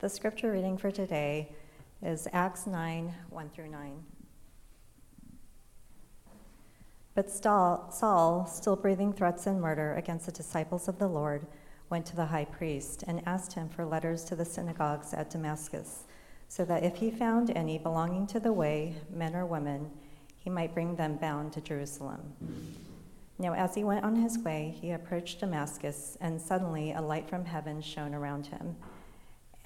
The scripture reading for today is Acts 9 1 through 9. But Saul, still breathing threats and murder against the disciples of the Lord, went to the high priest and asked him for letters to the synagogues at Damascus, so that if he found any belonging to the way, men or women, he might bring them bound to Jerusalem. Now, as he went on his way, he approached Damascus, and suddenly a light from heaven shone around him.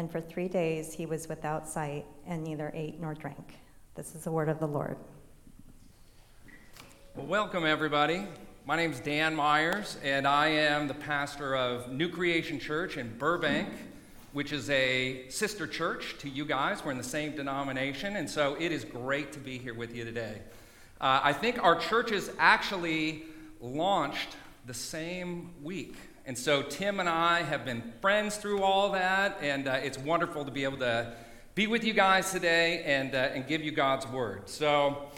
And for three days he was without sight and neither ate nor drank. This is the word of the Lord. Well, welcome, everybody. My name is Dan Myers, and I am the pastor of New Creation Church in Burbank, which is a sister church to you guys. We're in the same denomination, and so it is great to be here with you today. Uh, I think our churches actually launched the same week. And so Tim and I have been friends through all that, and uh, it's wonderful to be able to be with you guys today and, uh, and give you God's word. So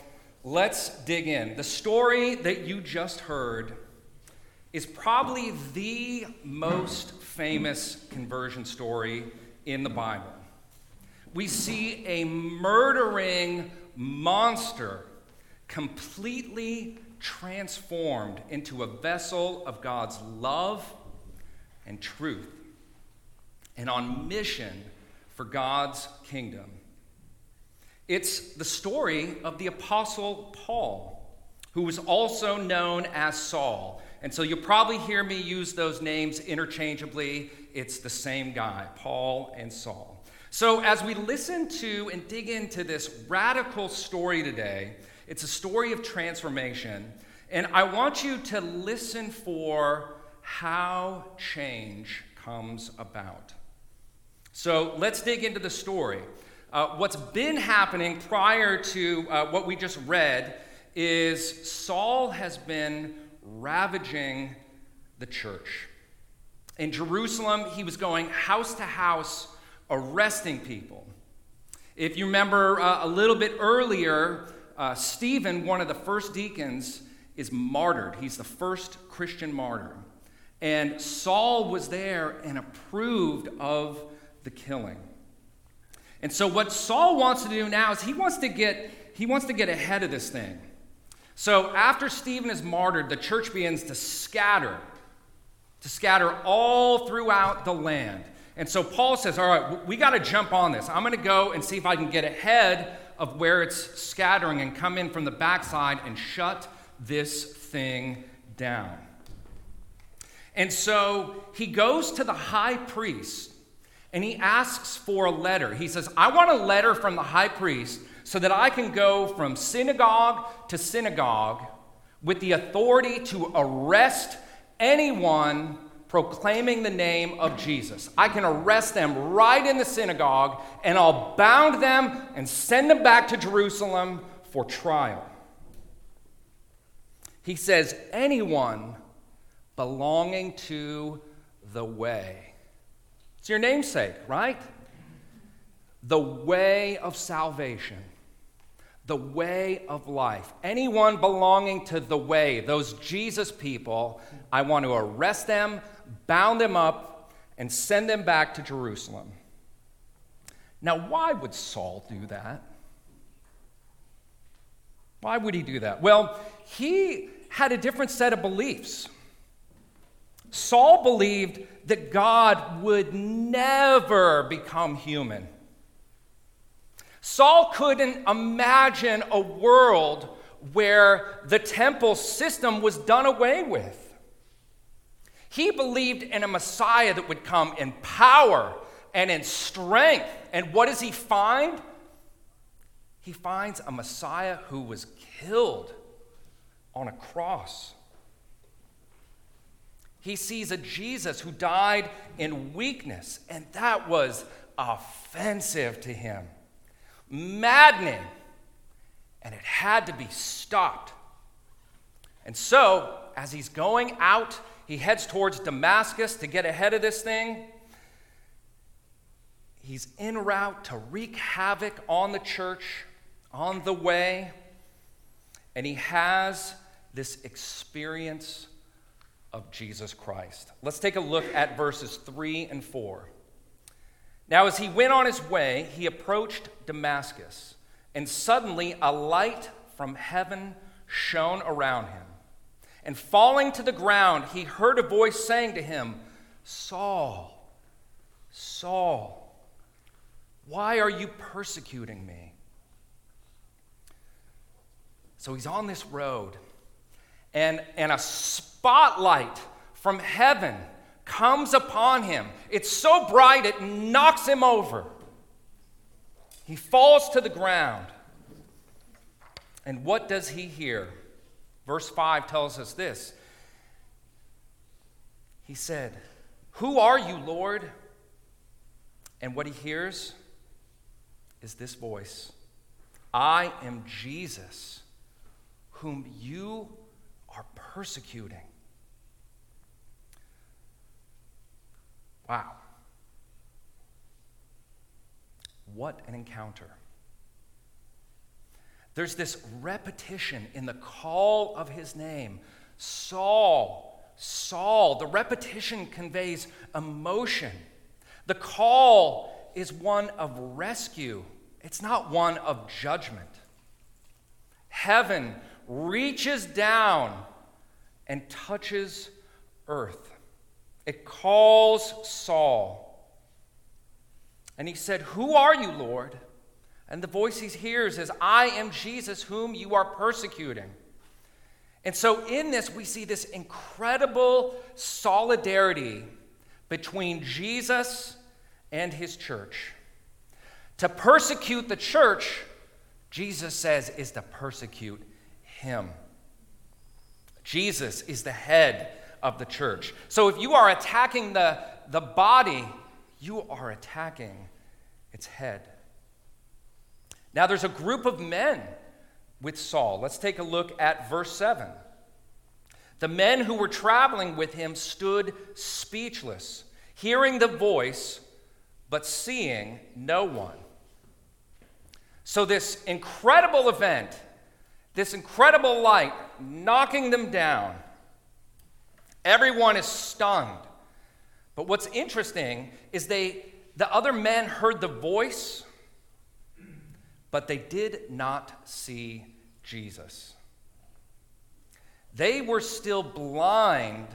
let's dig in. The story that you just heard is probably the most famous conversion story in the Bible. We see a murdering monster completely transformed into a vessel of God's love and truth, and on mission for God's kingdom. It's the story of the Apostle Paul, who was also known as Saul. And so you'll probably hear me use those names interchangeably. It's the same guy, Paul and Saul. So as we listen to and dig into this radical story today, it's a story of transformation. And I want you to listen for how change comes about. So let's dig into the story. Uh, what's been happening prior to uh, what we just read is Saul has been ravaging the church. In Jerusalem, he was going house to house, arresting people. If you remember uh, a little bit earlier, uh, Stephen, one of the first deacons, is martyred. He's the first Christian martyr. And Saul was there and approved of the killing. And so what Saul wants to do now is he wants to get he wants to get ahead of this thing. So after Stephen is martyred, the church begins to scatter, to scatter all throughout the land. And so Paul says, All right, we got to jump on this. I'm going to go and see if I can get ahead of where it's scattering and come in from the backside and shut this thing down. And so he goes to the high priest and he asks for a letter. He says, I want a letter from the high priest so that I can go from synagogue to synagogue with the authority to arrest anyone proclaiming the name of Jesus. I can arrest them right in the synagogue and I'll bound them and send them back to Jerusalem for trial. He says, anyone belonging to the way. It's your namesake, right? The way of salvation, the way of life. Anyone belonging to the way, those Jesus people, I want to arrest them, bound them up, and send them back to Jerusalem. Now, why would Saul do that? Why would he do that? Well, he had a different set of beliefs. Saul believed that God would never become human. Saul couldn't imagine a world where the temple system was done away with. He believed in a Messiah that would come in power and in strength. And what does he find? He finds a Messiah who was killed on a cross. He sees a Jesus who died in weakness, and that was offensive to him, maddening, and it had to be stopped. And so, as he's going out, he heads towards Damascus to get ahead of this thing. He's en route to wreak havoc on the church on the way, and he has this experience of Jesus Christ. Let's take a look at verses 3 and 4. Now, as he went on his way, he approached Damascus, and suddenly a light from heaven shone around him. And falling to the ground, he heard a voice saying to him, Saul, Saul, why are you persecuting me? So he's on this road, and, and a spotlight from heaven comes upon him. It's so bright it knocks him over. He falls to the ground. And what does he hear? Verse 5 tells us this He said, Who are you, Lord? And what he hears is this voice I am Jesus, whom you are persecuting. Wow. What an encounter. There's this repetition in the call of his name Saul, Saul. The repetition conveys emotion. The call is one of rescue, it's not one of judgment. Heaven reaches down and touches earth. It calls Saul. And he said, Who are you, Lord? And the voice he hears is, I am Jesus, whom you are persecuting. And so, in this, we see this incredible solidarity between Jesus and his church. To persecute the church, Jesus says, is to persecute him. Jesus is the head of the church. So if you are attacking the, the body, you are attacking its head. Now, there's a group of men with Saul. Let's take a look at verse 7. The men who were traveling with him stood speechless, hearing the voice, but seeing no one. So, this incredible event, this incredible light knocking them down, everyone is stunned. But what's interesting is they, the other men heard the voice but they did not see Jesus. They were still blind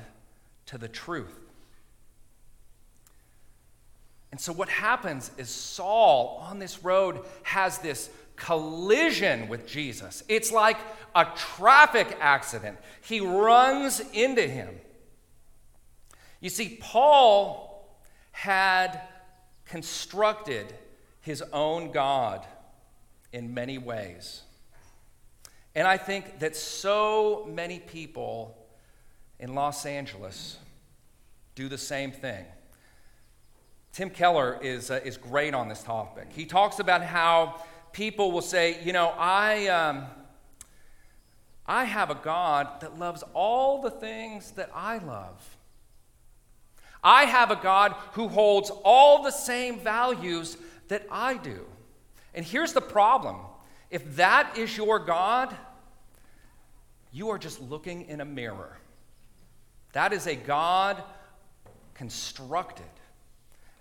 to the truth. And so, what happens is Saul on this road has this collision with Jesus. It's like a traffic accident. He runs into him. You see, Paul had constructed his own God in many ways. And I think that so many people in Los Angeles do the same thing. Tim Keller is, uh, is great on this topic. He talks about how people will say, you know, I, um, I have a God that loves all the things that I love. I have a God who holds all the same values that I do. And here's the problem if that is your God, you are just looking in a mirror. That is a God constructed.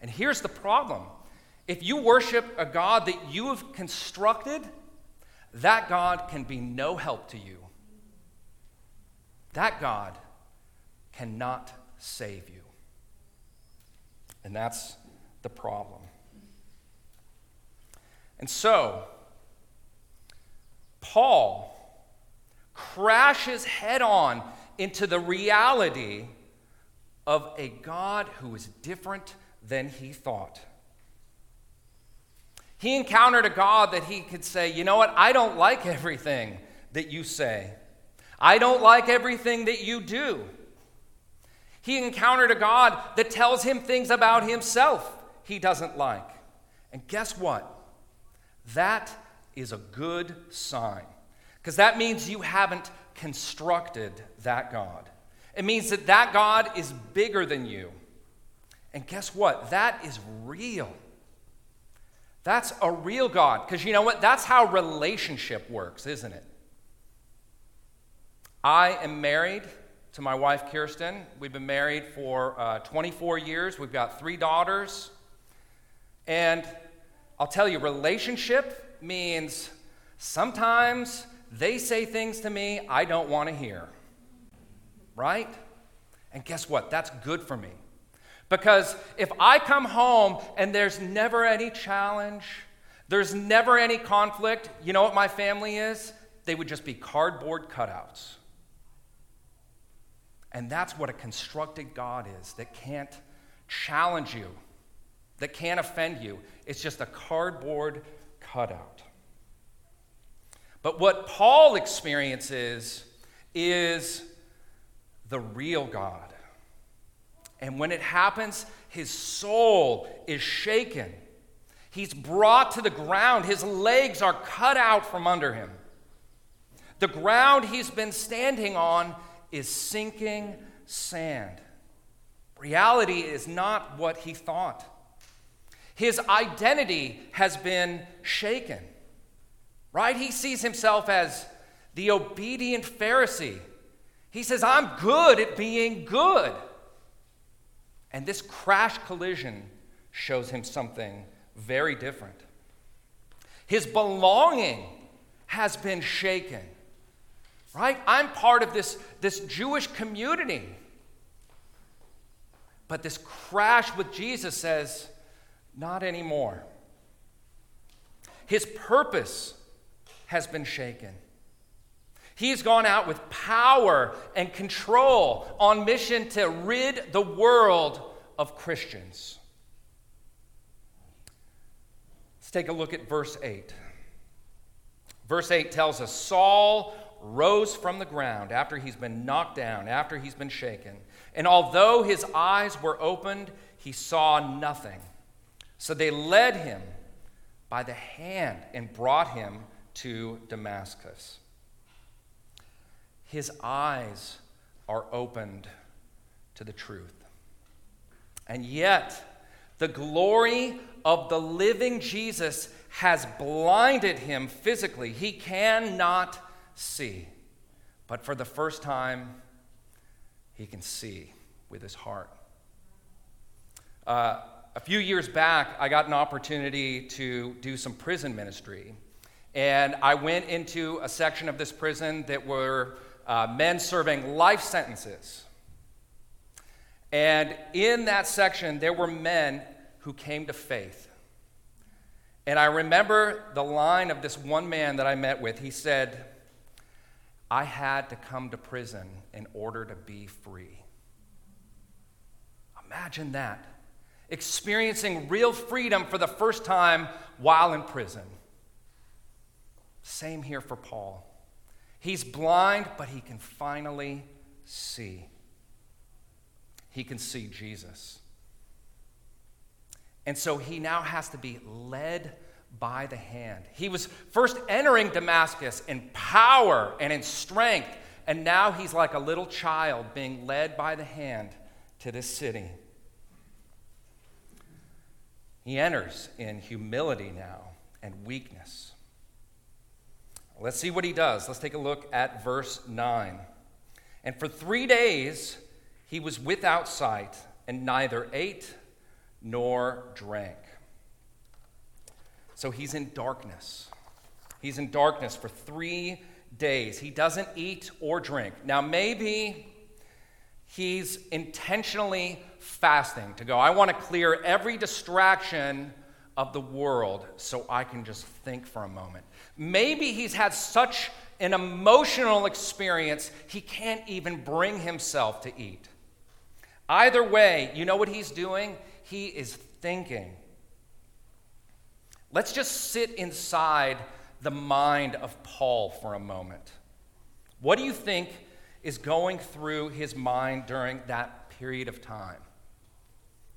And here's the problem if you worship a God that you have constructed, that God can be no help to you. That God cannot save you. And that's the problem. And so, Paul crashes head on into the reality of a God who is different than he thought. He encountered a God that he could say, you know what, I don't like everything that you say. I don't like everything that you do. He encountered a God that tells him things about himself he doesn't like. And guess what? That is a good sign. Because that means you haven't constructed that God. It means that that God is bigger than you. And guess what? That is real. That's a real God. Because you know what? That's how relationship works, isn't it? I am married to my wife, Kirsten. We've been married for uh, 24 years. We've got three daughters. And I'll tell you, relationship means sometimes they say things to me I don't want to hear. Right? And guess what? That's good for me. Because if I come home and there's never any challenge, there's never any conflict, you know what my family is? They would just be cardboard cutouts. And that's what a constructed God is that can't challenge you, that can't offend you. It's just a cardboard cutout. But what Paul experiences is the real God. And when it happens, his soul is shaken. He's brought to the ground. His legs are cut out from under him. The ground he's been standing on is sinking sand. Reality is not what he thought. His identity has been shaken, right? He sees himself as the obedient Pharisee. He says, I'm good at being good. And this crash collision shows him something very different. His belonging has been shaken right? I'm part of this, this Jewish community. But this crash with Jesus says, not anymore. His purpose has been shaken. He's gone out with power and control on mission to rid the world of Christians. Let's take a look at verse 8. Verse 8 tells us Saul rose from the ground after he's been knocked down, after he's been shaken. And although his eyes were opened, he saw nothing. So they led him by the hand and brought him to Damascus. His eyes are opened to the truth. And yet, the glory of the living Jesus has blinded him physically. He cannot see. But for the first time, he can see with his heart. Uh, a few years back, I got an opportunity to do some prison ministry. And I went into a section of this prison that were uh, men serving life sentences. And in that section, there were men who came to faith. And I remember the line of this one man that I met with. He said, I had to come to prison in order to be free. Imagine that. Experiencing real freedom for the first time while in prison. Same here for Paul. He's blind, but he can finally see. He can see Jesus. And so he now has to be led by the hand. He was first entering Damascus in power and in strength, and now he's like a little child being led by the hand to this city. He enters in humility now and weakness. Let's see what he does. Let's take a look at verse 9. And for three days he was without sight and neither ate nor drank. So he's in darkness. He's in darkness for three days. He doesn't eat or drink. Now, maybe he's intentionally fasting to go, I want to clear every distraction of the world so I can just think for a moment. Maybe he's had such an emotional experience, he can't even bring himself to eat. Either way, you know what he's doing? He is thinking. Let's just sit inside the mind of Paul for a moment. What do you think is going through his mind during that period of time?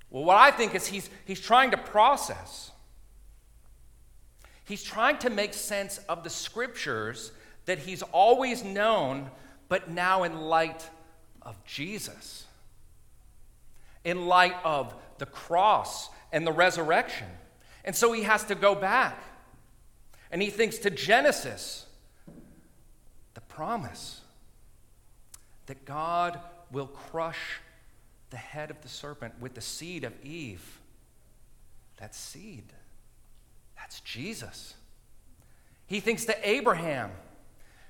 Well, what I think is he's, he's trying to process. He's trying to make sense of the scriptures that he's always known, but now in light of Jesus, in light of the cross and the resurrection. And so he has to go back. And he thinks to Genesis, the promise that God will crush the head of the serpent with the seed of Eve. That seed, that's Jesus. He thinks to Abraham,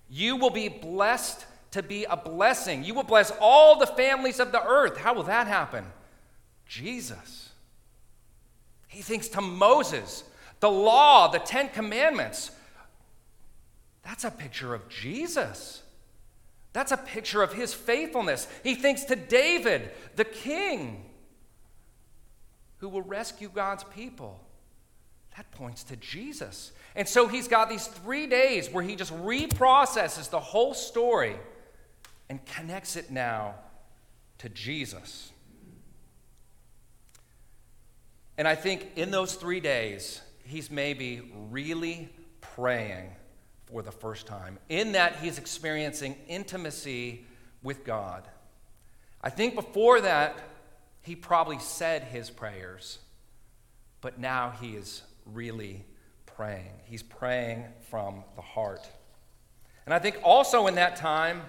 You will be blessed to be a blessing. You will bless all the families of the earth. How will that happen? Jesus. He thinks to Moses, the law, the Ten Commandments. That's a picture of Jesus. That's a picture of his faithfulness. He thinks to David, the king, who will rescue God's people. That points to Jesus. And so he's got these three days where he just reprocesses the whole story and connects it now to Jesus. And I think in those three days, he's maybe really praying for the first time, in that he's experiencing intimacy with God. I think before that, he probably said his prayers, but now he is really praying. He's praying from the heart. And I think also in that time,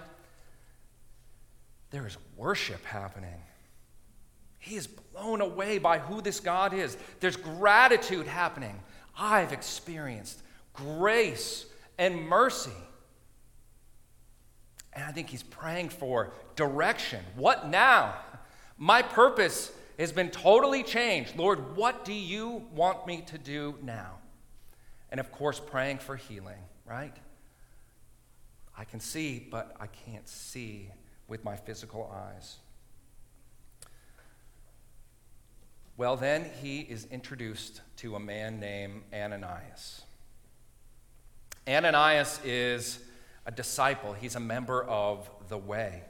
there is worship happening. He is blown away by who this God is. There's gratitude happening. I've experienced grace and mercy. And I think he's praying for direction. What now? My purpose has been totally changed. Lord, what do you want me to do now? And of course, praying for healing, right? I can see, but I can't see with my physical eyes. Well, then he is introduced to a man named Ananias. Ananias is a disciple, he's a member of the way.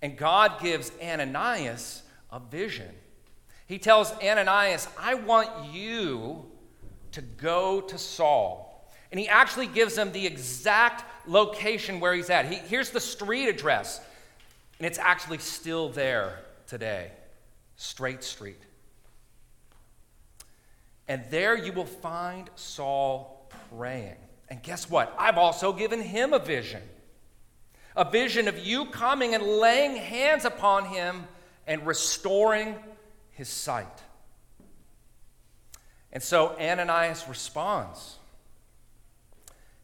And God gives Ananias a vision. He tells Ananias, I want you to go to Saul. And he actually gives him the exact location where he's at. He, here's the street address, and it's actually still there today Straight Street. And there you will find Saul praying. And guess what? I've also given him a vision a vision of you coming and laying hands upon him and restoring his sight. And so Ananias responds.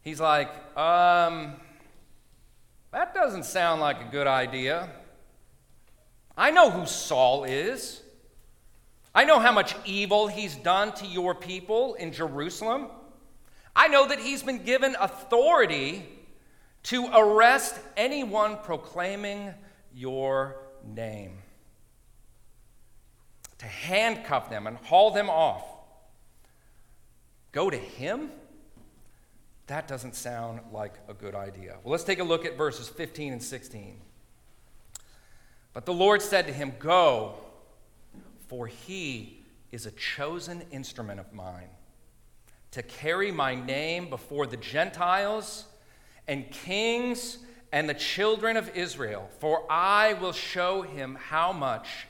He's like, um, that doesn't sound like a good idea. I know who Saul is. I know how much evil he's done to your people in Jerusalem. I know that he's been given authority to arrest anyone proclaiming your name, to handcuff them and haul them off. Go to him? That doesn't sound like a good idea. Well, let's take a look at verses 15 and 16. But the Lord said to him, Go, for he is a chosen instrument of mine to carry my name before the Gentiles and kings and the children of Israel, for I will show him how much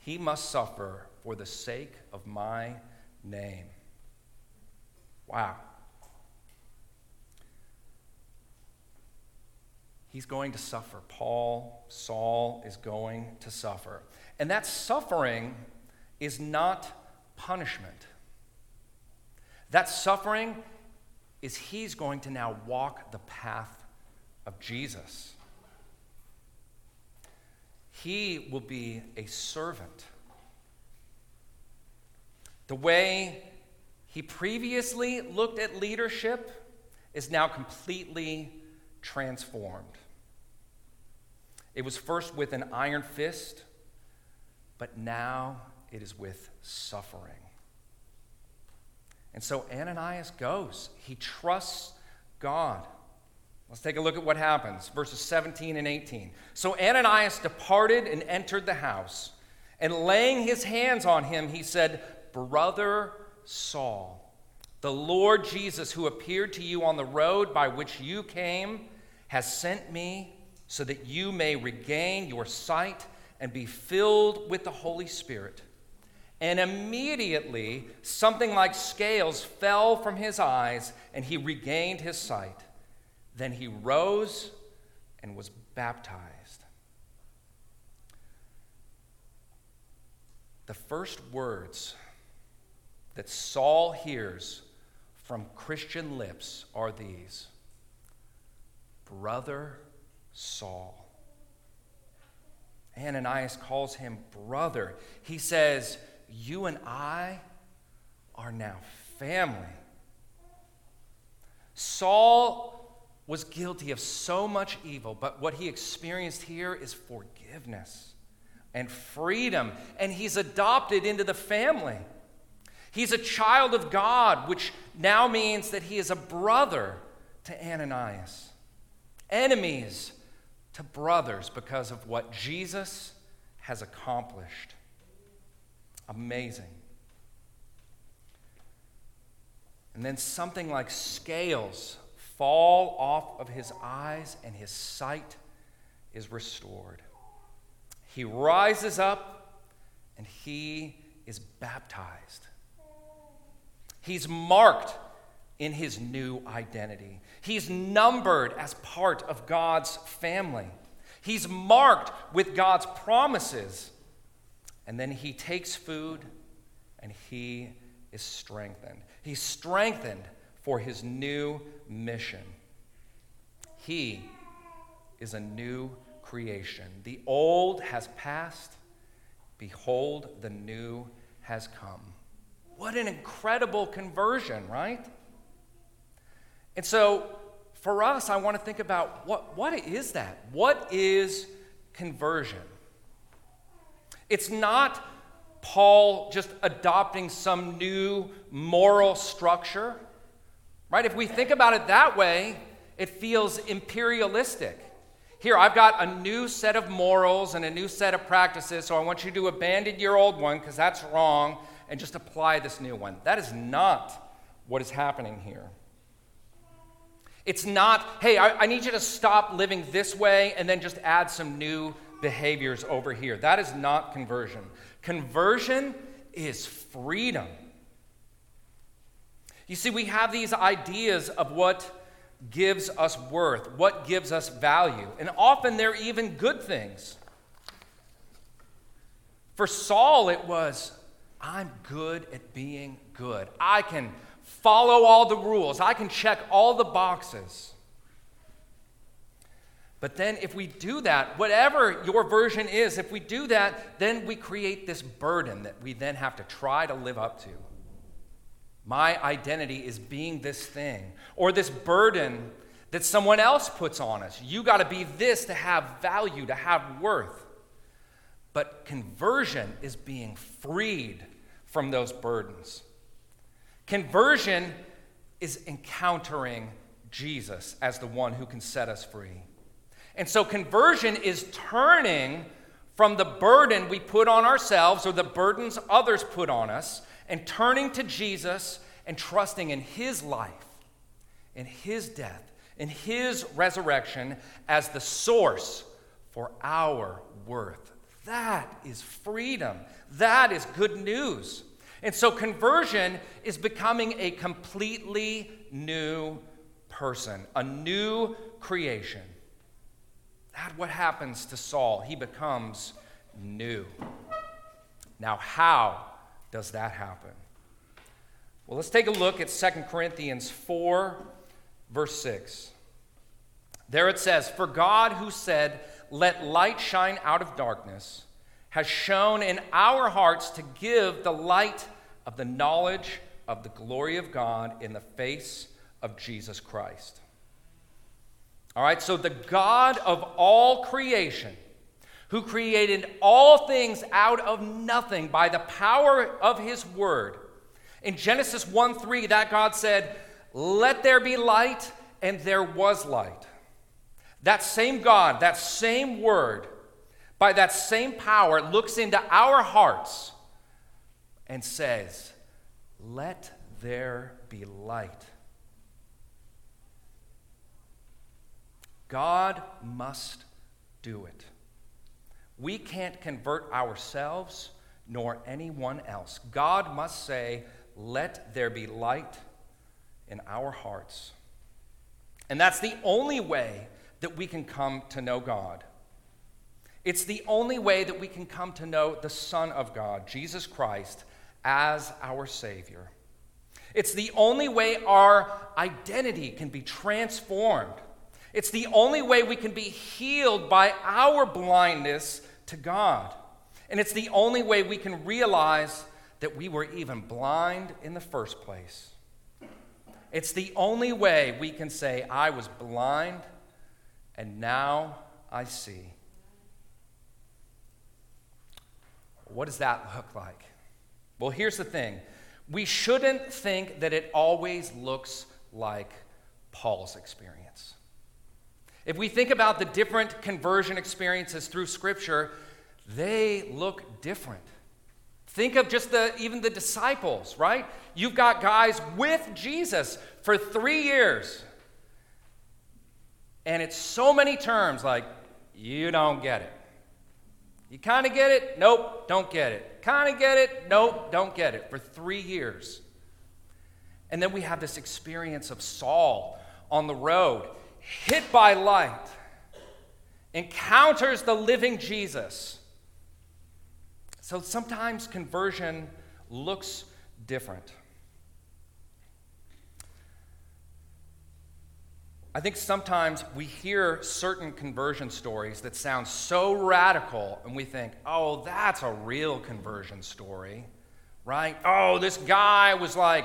he must suffer for the sake of my name. Wow. He's going to suffer. Paul, Saul is going to suffer. And that suffering is not punishment. That suffering is he's going to now walk the path of Jesus. He will be a servant. The way he previously looked at leadership is now completely transformed. It was first with an iron fist, but now it is with suffering. And so Ananias goes. He trusts God. Let's take a look at what happens. Verses 17 and 18. So Ananias departed and entered the house, and laying his hands on him, he said, Brother Saul, The Lord Jesus, who appeared to you on the road by which you came, has sent me so that you may regain your sight and be filled with the Holy Spirit. And immediately something like scales fell from his eyes, and he regained his sight. Then he rose and was baptized. The first words that Saul hears from Christian lips are these Brother Saul. Ananias calls him brother. He says, You and I are now family. Saul was guilty of so much evil, but what he experienced here is forgiveness and freedom, and he's adopted into the family. He's a child of God, which now means that he is a brother to Ananias. Enemies to brothers because of what Jesus has accomplished. Amazing. And then something like scales fall off of his eyes, and his sight is restored. He rises up and he is baptized. He's marked in his new identity. He's numbered as part of God's family. He's marked with God's promises. And then he takes food and he is strengthened. He's strengthened for his new mission. He is a new creation. The old has passed. Behold, the new has come. What an incredible conversion, right? And so, for us, I want to think about what, what is that? What is conversion? It's not Paul just adopting some new moral structure, right? If we think about it that way, it feels imperialistic. Here, I've got a new set of morals and a new set of practices, so I want you to abandon your old one because that's wrong and just apply this new one. That is not what is happening here. It's not, hey, I, I, need you to stop living this way and then just add some new behaviors over here. That is not conversion. Conversion is freedom. You see, we have these ideas of what gives us worth, what gives us value, and often they're even good things. For Saul, it was, I'm good at being good. I can follow all the rules, I can check all the boxes. But then, if we do that, whatever your version is, if we do that, then we create this burden that we then have to try to live up to. My identity is being this thing, or this burden that someone else puts on us. You got to be this to have value, to have worth. But conversion is being freed from those burdens. Conversion is encountering Jesus as the one who can set us free. And so conversion is turning from the burden we put on ourselves or the burdens others put on us and turning to Jesus and trusting in his life, in his death, in his resurrection as the source for our worth. That is freedom. That is good news. And so conversion is becoming a completely new person, a new creation. That's what happens to Saul. He becomes new. Now, how does that happen? Well, let's take a look at 2 Corinthians 4, verse 6. There it says, For God who said, Let light shine out of darkness, has shone in our hearts to give the light of the knowledge of the glory of God in the face of Jesus Christ. All right, so the God of all creation, who created all things out of nothing by the power of his word. In Genesis 1 3, that God said, Let there be light, and there was light. That same God, that same word, by that same power, looks into our hearts and says, Let there be light. God must do it. We can't convert ourselves nor anyone else. God must say, Let there be light in our hearts. And that's the only way that we can come to know God. It's the only way that we can come to know the Son of God, Jesus Christ, as our Savior. It's the only way our identity can be transformed. It's the only way we can be healed by our blindness to God. And it's the only way we can realize that we were even blind in the first place. It's the only way we can say, I was blind and now I see. What does that look like? Well, here's the thing we shouldn't think that it always looks like Paul's experience. If we think about the different conversion experiences through Scripture, they look different. Think of just the even the disciples, right? You've got guys with Jesus for 3 years. And it's so many terms like you don't get it. You kind of get it? Nope, don't get it. Kind of get it? Nope, don't get it. For 3 years. And then we have this experience of Saul on the road, hit by light, encounters the living Jesus so sometimes conversion looks different. I think sometimes we hear certain conversion stories that sound so radical, and we think, oh, that's a real conversion story, right? Oh, this guy was like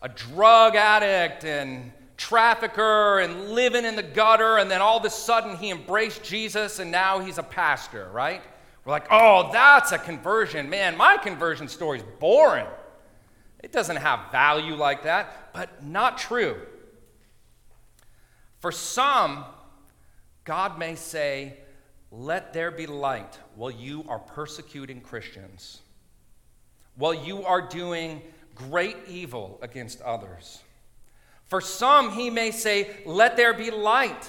a drug addict and trafficker and living in the gutter, and then all of a sudden he embraced Jesus and now he's a pastor, right? We're like, oh, that's a conversion. Man, my conversion story is boring. It doesn't have value like that, but not true. For some, God may say, Let there be light while you are persecuting Christians, while you are doing great evil against others. For some, He may say, Let there be light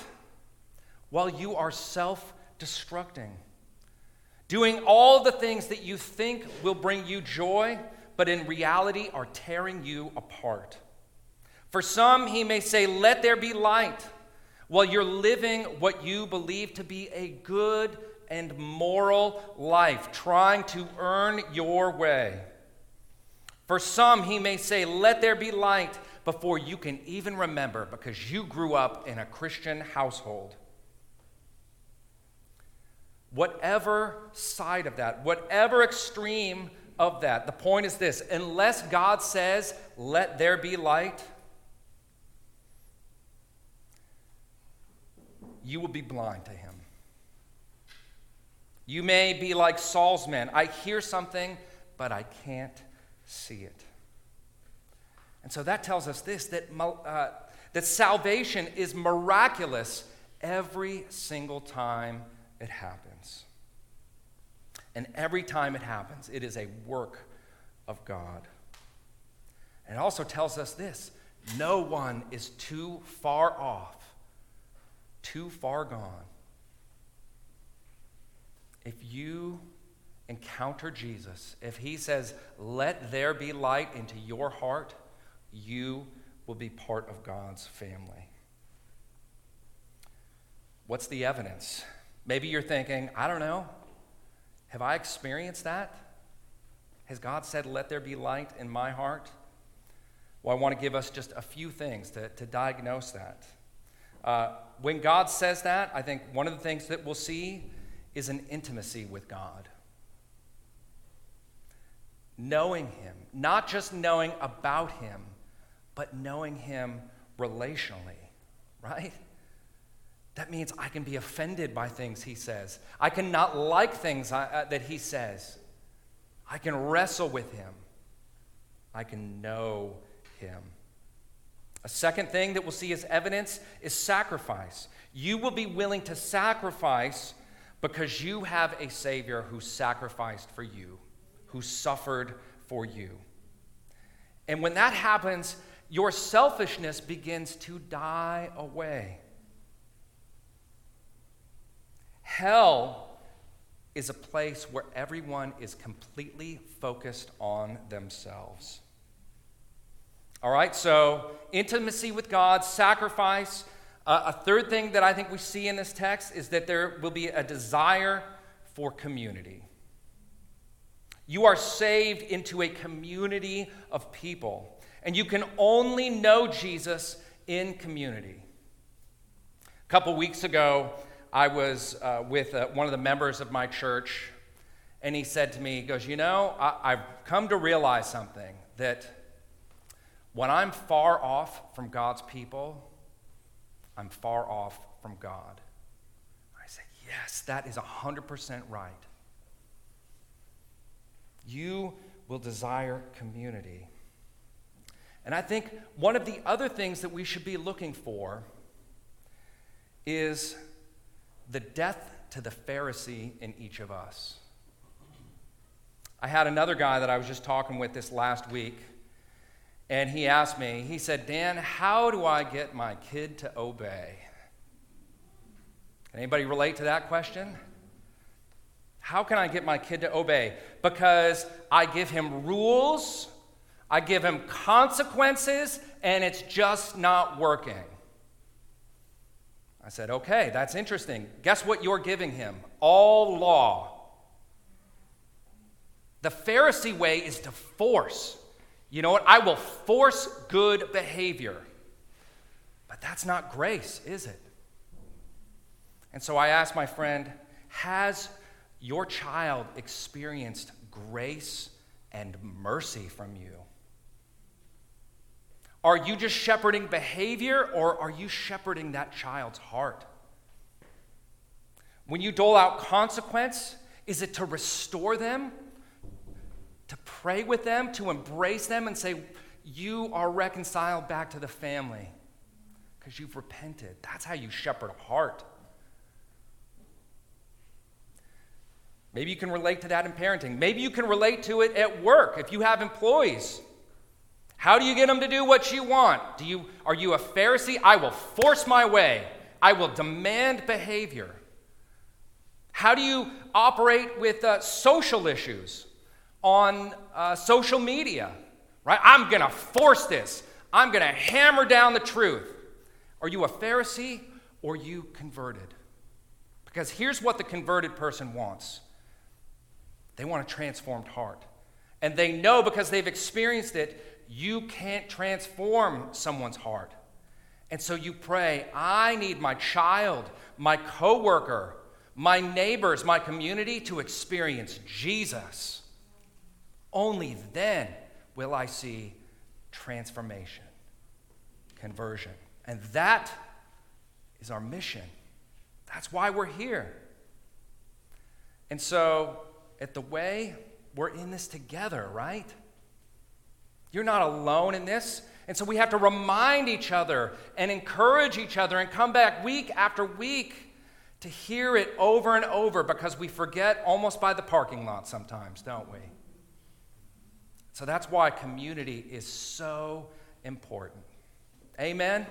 while you are self destructing doing all the things that you think will bring you joy, but in reality are tearing you apart. For some, he may say, Let there be light, while you're living what you believe to be a good and moral life, trying to earn your way. For some, he may say, Let there be light before you can even remember because you grew up in a Christian household. Whatever side of that, whatever extreme of that, the point is this unless God says, let there be light, you will be blind to him. You may be like Saul's men. I hear something, but I can't see it. And so that tells us this that, uh, that salvation is miraculous every single time it happens. And every time it happens, it is a work of God. And it also tells us this no one is too far off, too far gone. If you encounter Jesus, if he says, Let there be light into your heart, you will be part of God's family. What's the evidence? Maybe you're thinking, I don't know. Have I experienced that? Has God said, Let there be light in my heart? Well, I want to give us just a few things to, to diagnose that. Uh, when God says that, I think one of the things that we'll see is an intimacy with God. Knowing Him, not just knowing about Him, but knowing Him relationally, right? That means I can be offended by things he says. I can not like things I, uh, that he says. I can wrestle with him. I can know him. A second thing that we'll see as evidence is sacrifice. You will be willing to sacrifice because you have a Savior who sacrificed for you, who suffered for you. And when that happens, your selfishness begins to die away. Hell is a place where everyone is completely focused on themselves. All right, so intimacy with God, sacrifice. Uh, a third thing that I think we see in this text is that there will be a desire for community. You are saved into a community of people, and you can only know Jesus in community. A couple weeks ago, I was uh, with uh, one of the members of my church, and he said to me, he goes, You know, I, I've come to realize something that when I'm far off from God's people, I'm far off from God. I said, Yes, that is 100% right. You will desire community. And I think one of the other things that we should be looking for is the death to the Pharisee in each of us. I had another guy that I was just talking with this last week, and he asked me, he said, Dan, how do I get my kid to obey? Can anybody relate to that question? How can I get my kid to obey? Because I give him rules, I give him consequences, and it's just not working. I said, okay, that's interesting. Guess what you're giving him? All law. The Pharisee way is to force. You know what? I will force good behavior. But that's not grace, is it? And so I asked my friend, has your child experienced grace and mercy from you? Are you just shepherding behavior or are you shepherding that child's heart? When you dole out consequence, is it to restore them, to pray with them, to embrace them and say, You are reconciled back to the family because you've repented? That's how you shepherd a heart. Maybe you can relate to that in parenting. Maybe you can relate to it at work if you have employees. How do you get them to do what you want? Do you, are you a Pharisee? I will force my way, I will demand behavior. How do you operate with uh, social issues on uh, social media? Right? I'm going to force this. I'm going to hammer down the truth. Are you a Pharisee or you converted? Because here's what the converted person wants they want a transformed heart. And they know because they've experienced it you can't transform someone's heart. And so you pray, I need my child, my coworker, my neighbors, my community to experience Jesus. Only then will I see transformation, conversion. And that is our mission. That's why we're here. And so, at the way, we're in this together, right? You're not alone in this. And so we have to remind each other and encourage each other and come back week after week to hear it over and over because we forget almost by the parking lot sometimes, don't we? So that's why community is so important. Amen?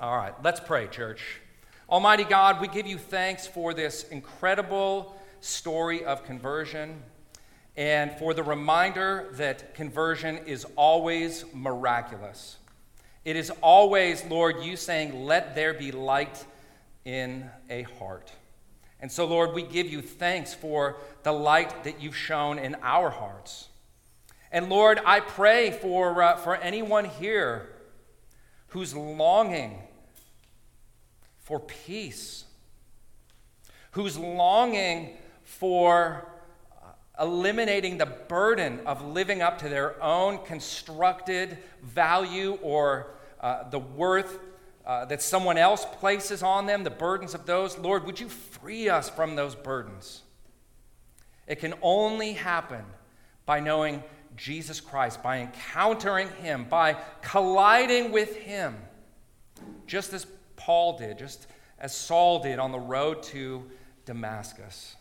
All right, let's pray, church. Almighty God, we give you thanks for this incredible story of conversion and for the reminder that conversion is always miraculous. It is always, Lord, you saying, Let there be light in a heart. And so, Lord, we give you thanks for the light that you've shone in our hearts. And Lord, I pray for, uh, for anyone here who's longing for peace, who's longing for eliminating the burden of living up to their own constructed value or uh, the worth uh, that someone else places on them, the burdens of those. Lord, would you free us from those burdens? It can only happen by knowing Jesus Christ, by encountering Him, by colliding with Him, just as Paul did, just as Saul did on the road to Damascus.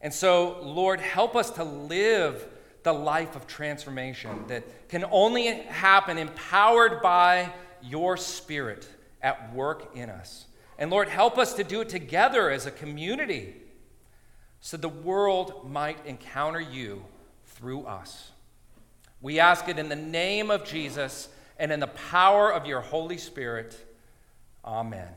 And so, Lord, help us to live the life of transformation that can only happen empowered by your Spirit at work in us. And Lord, help us to do it together as a community so the world might encounter you through us. We ask it in the name of Jesus and in the power of your Holy Spirit. Amen.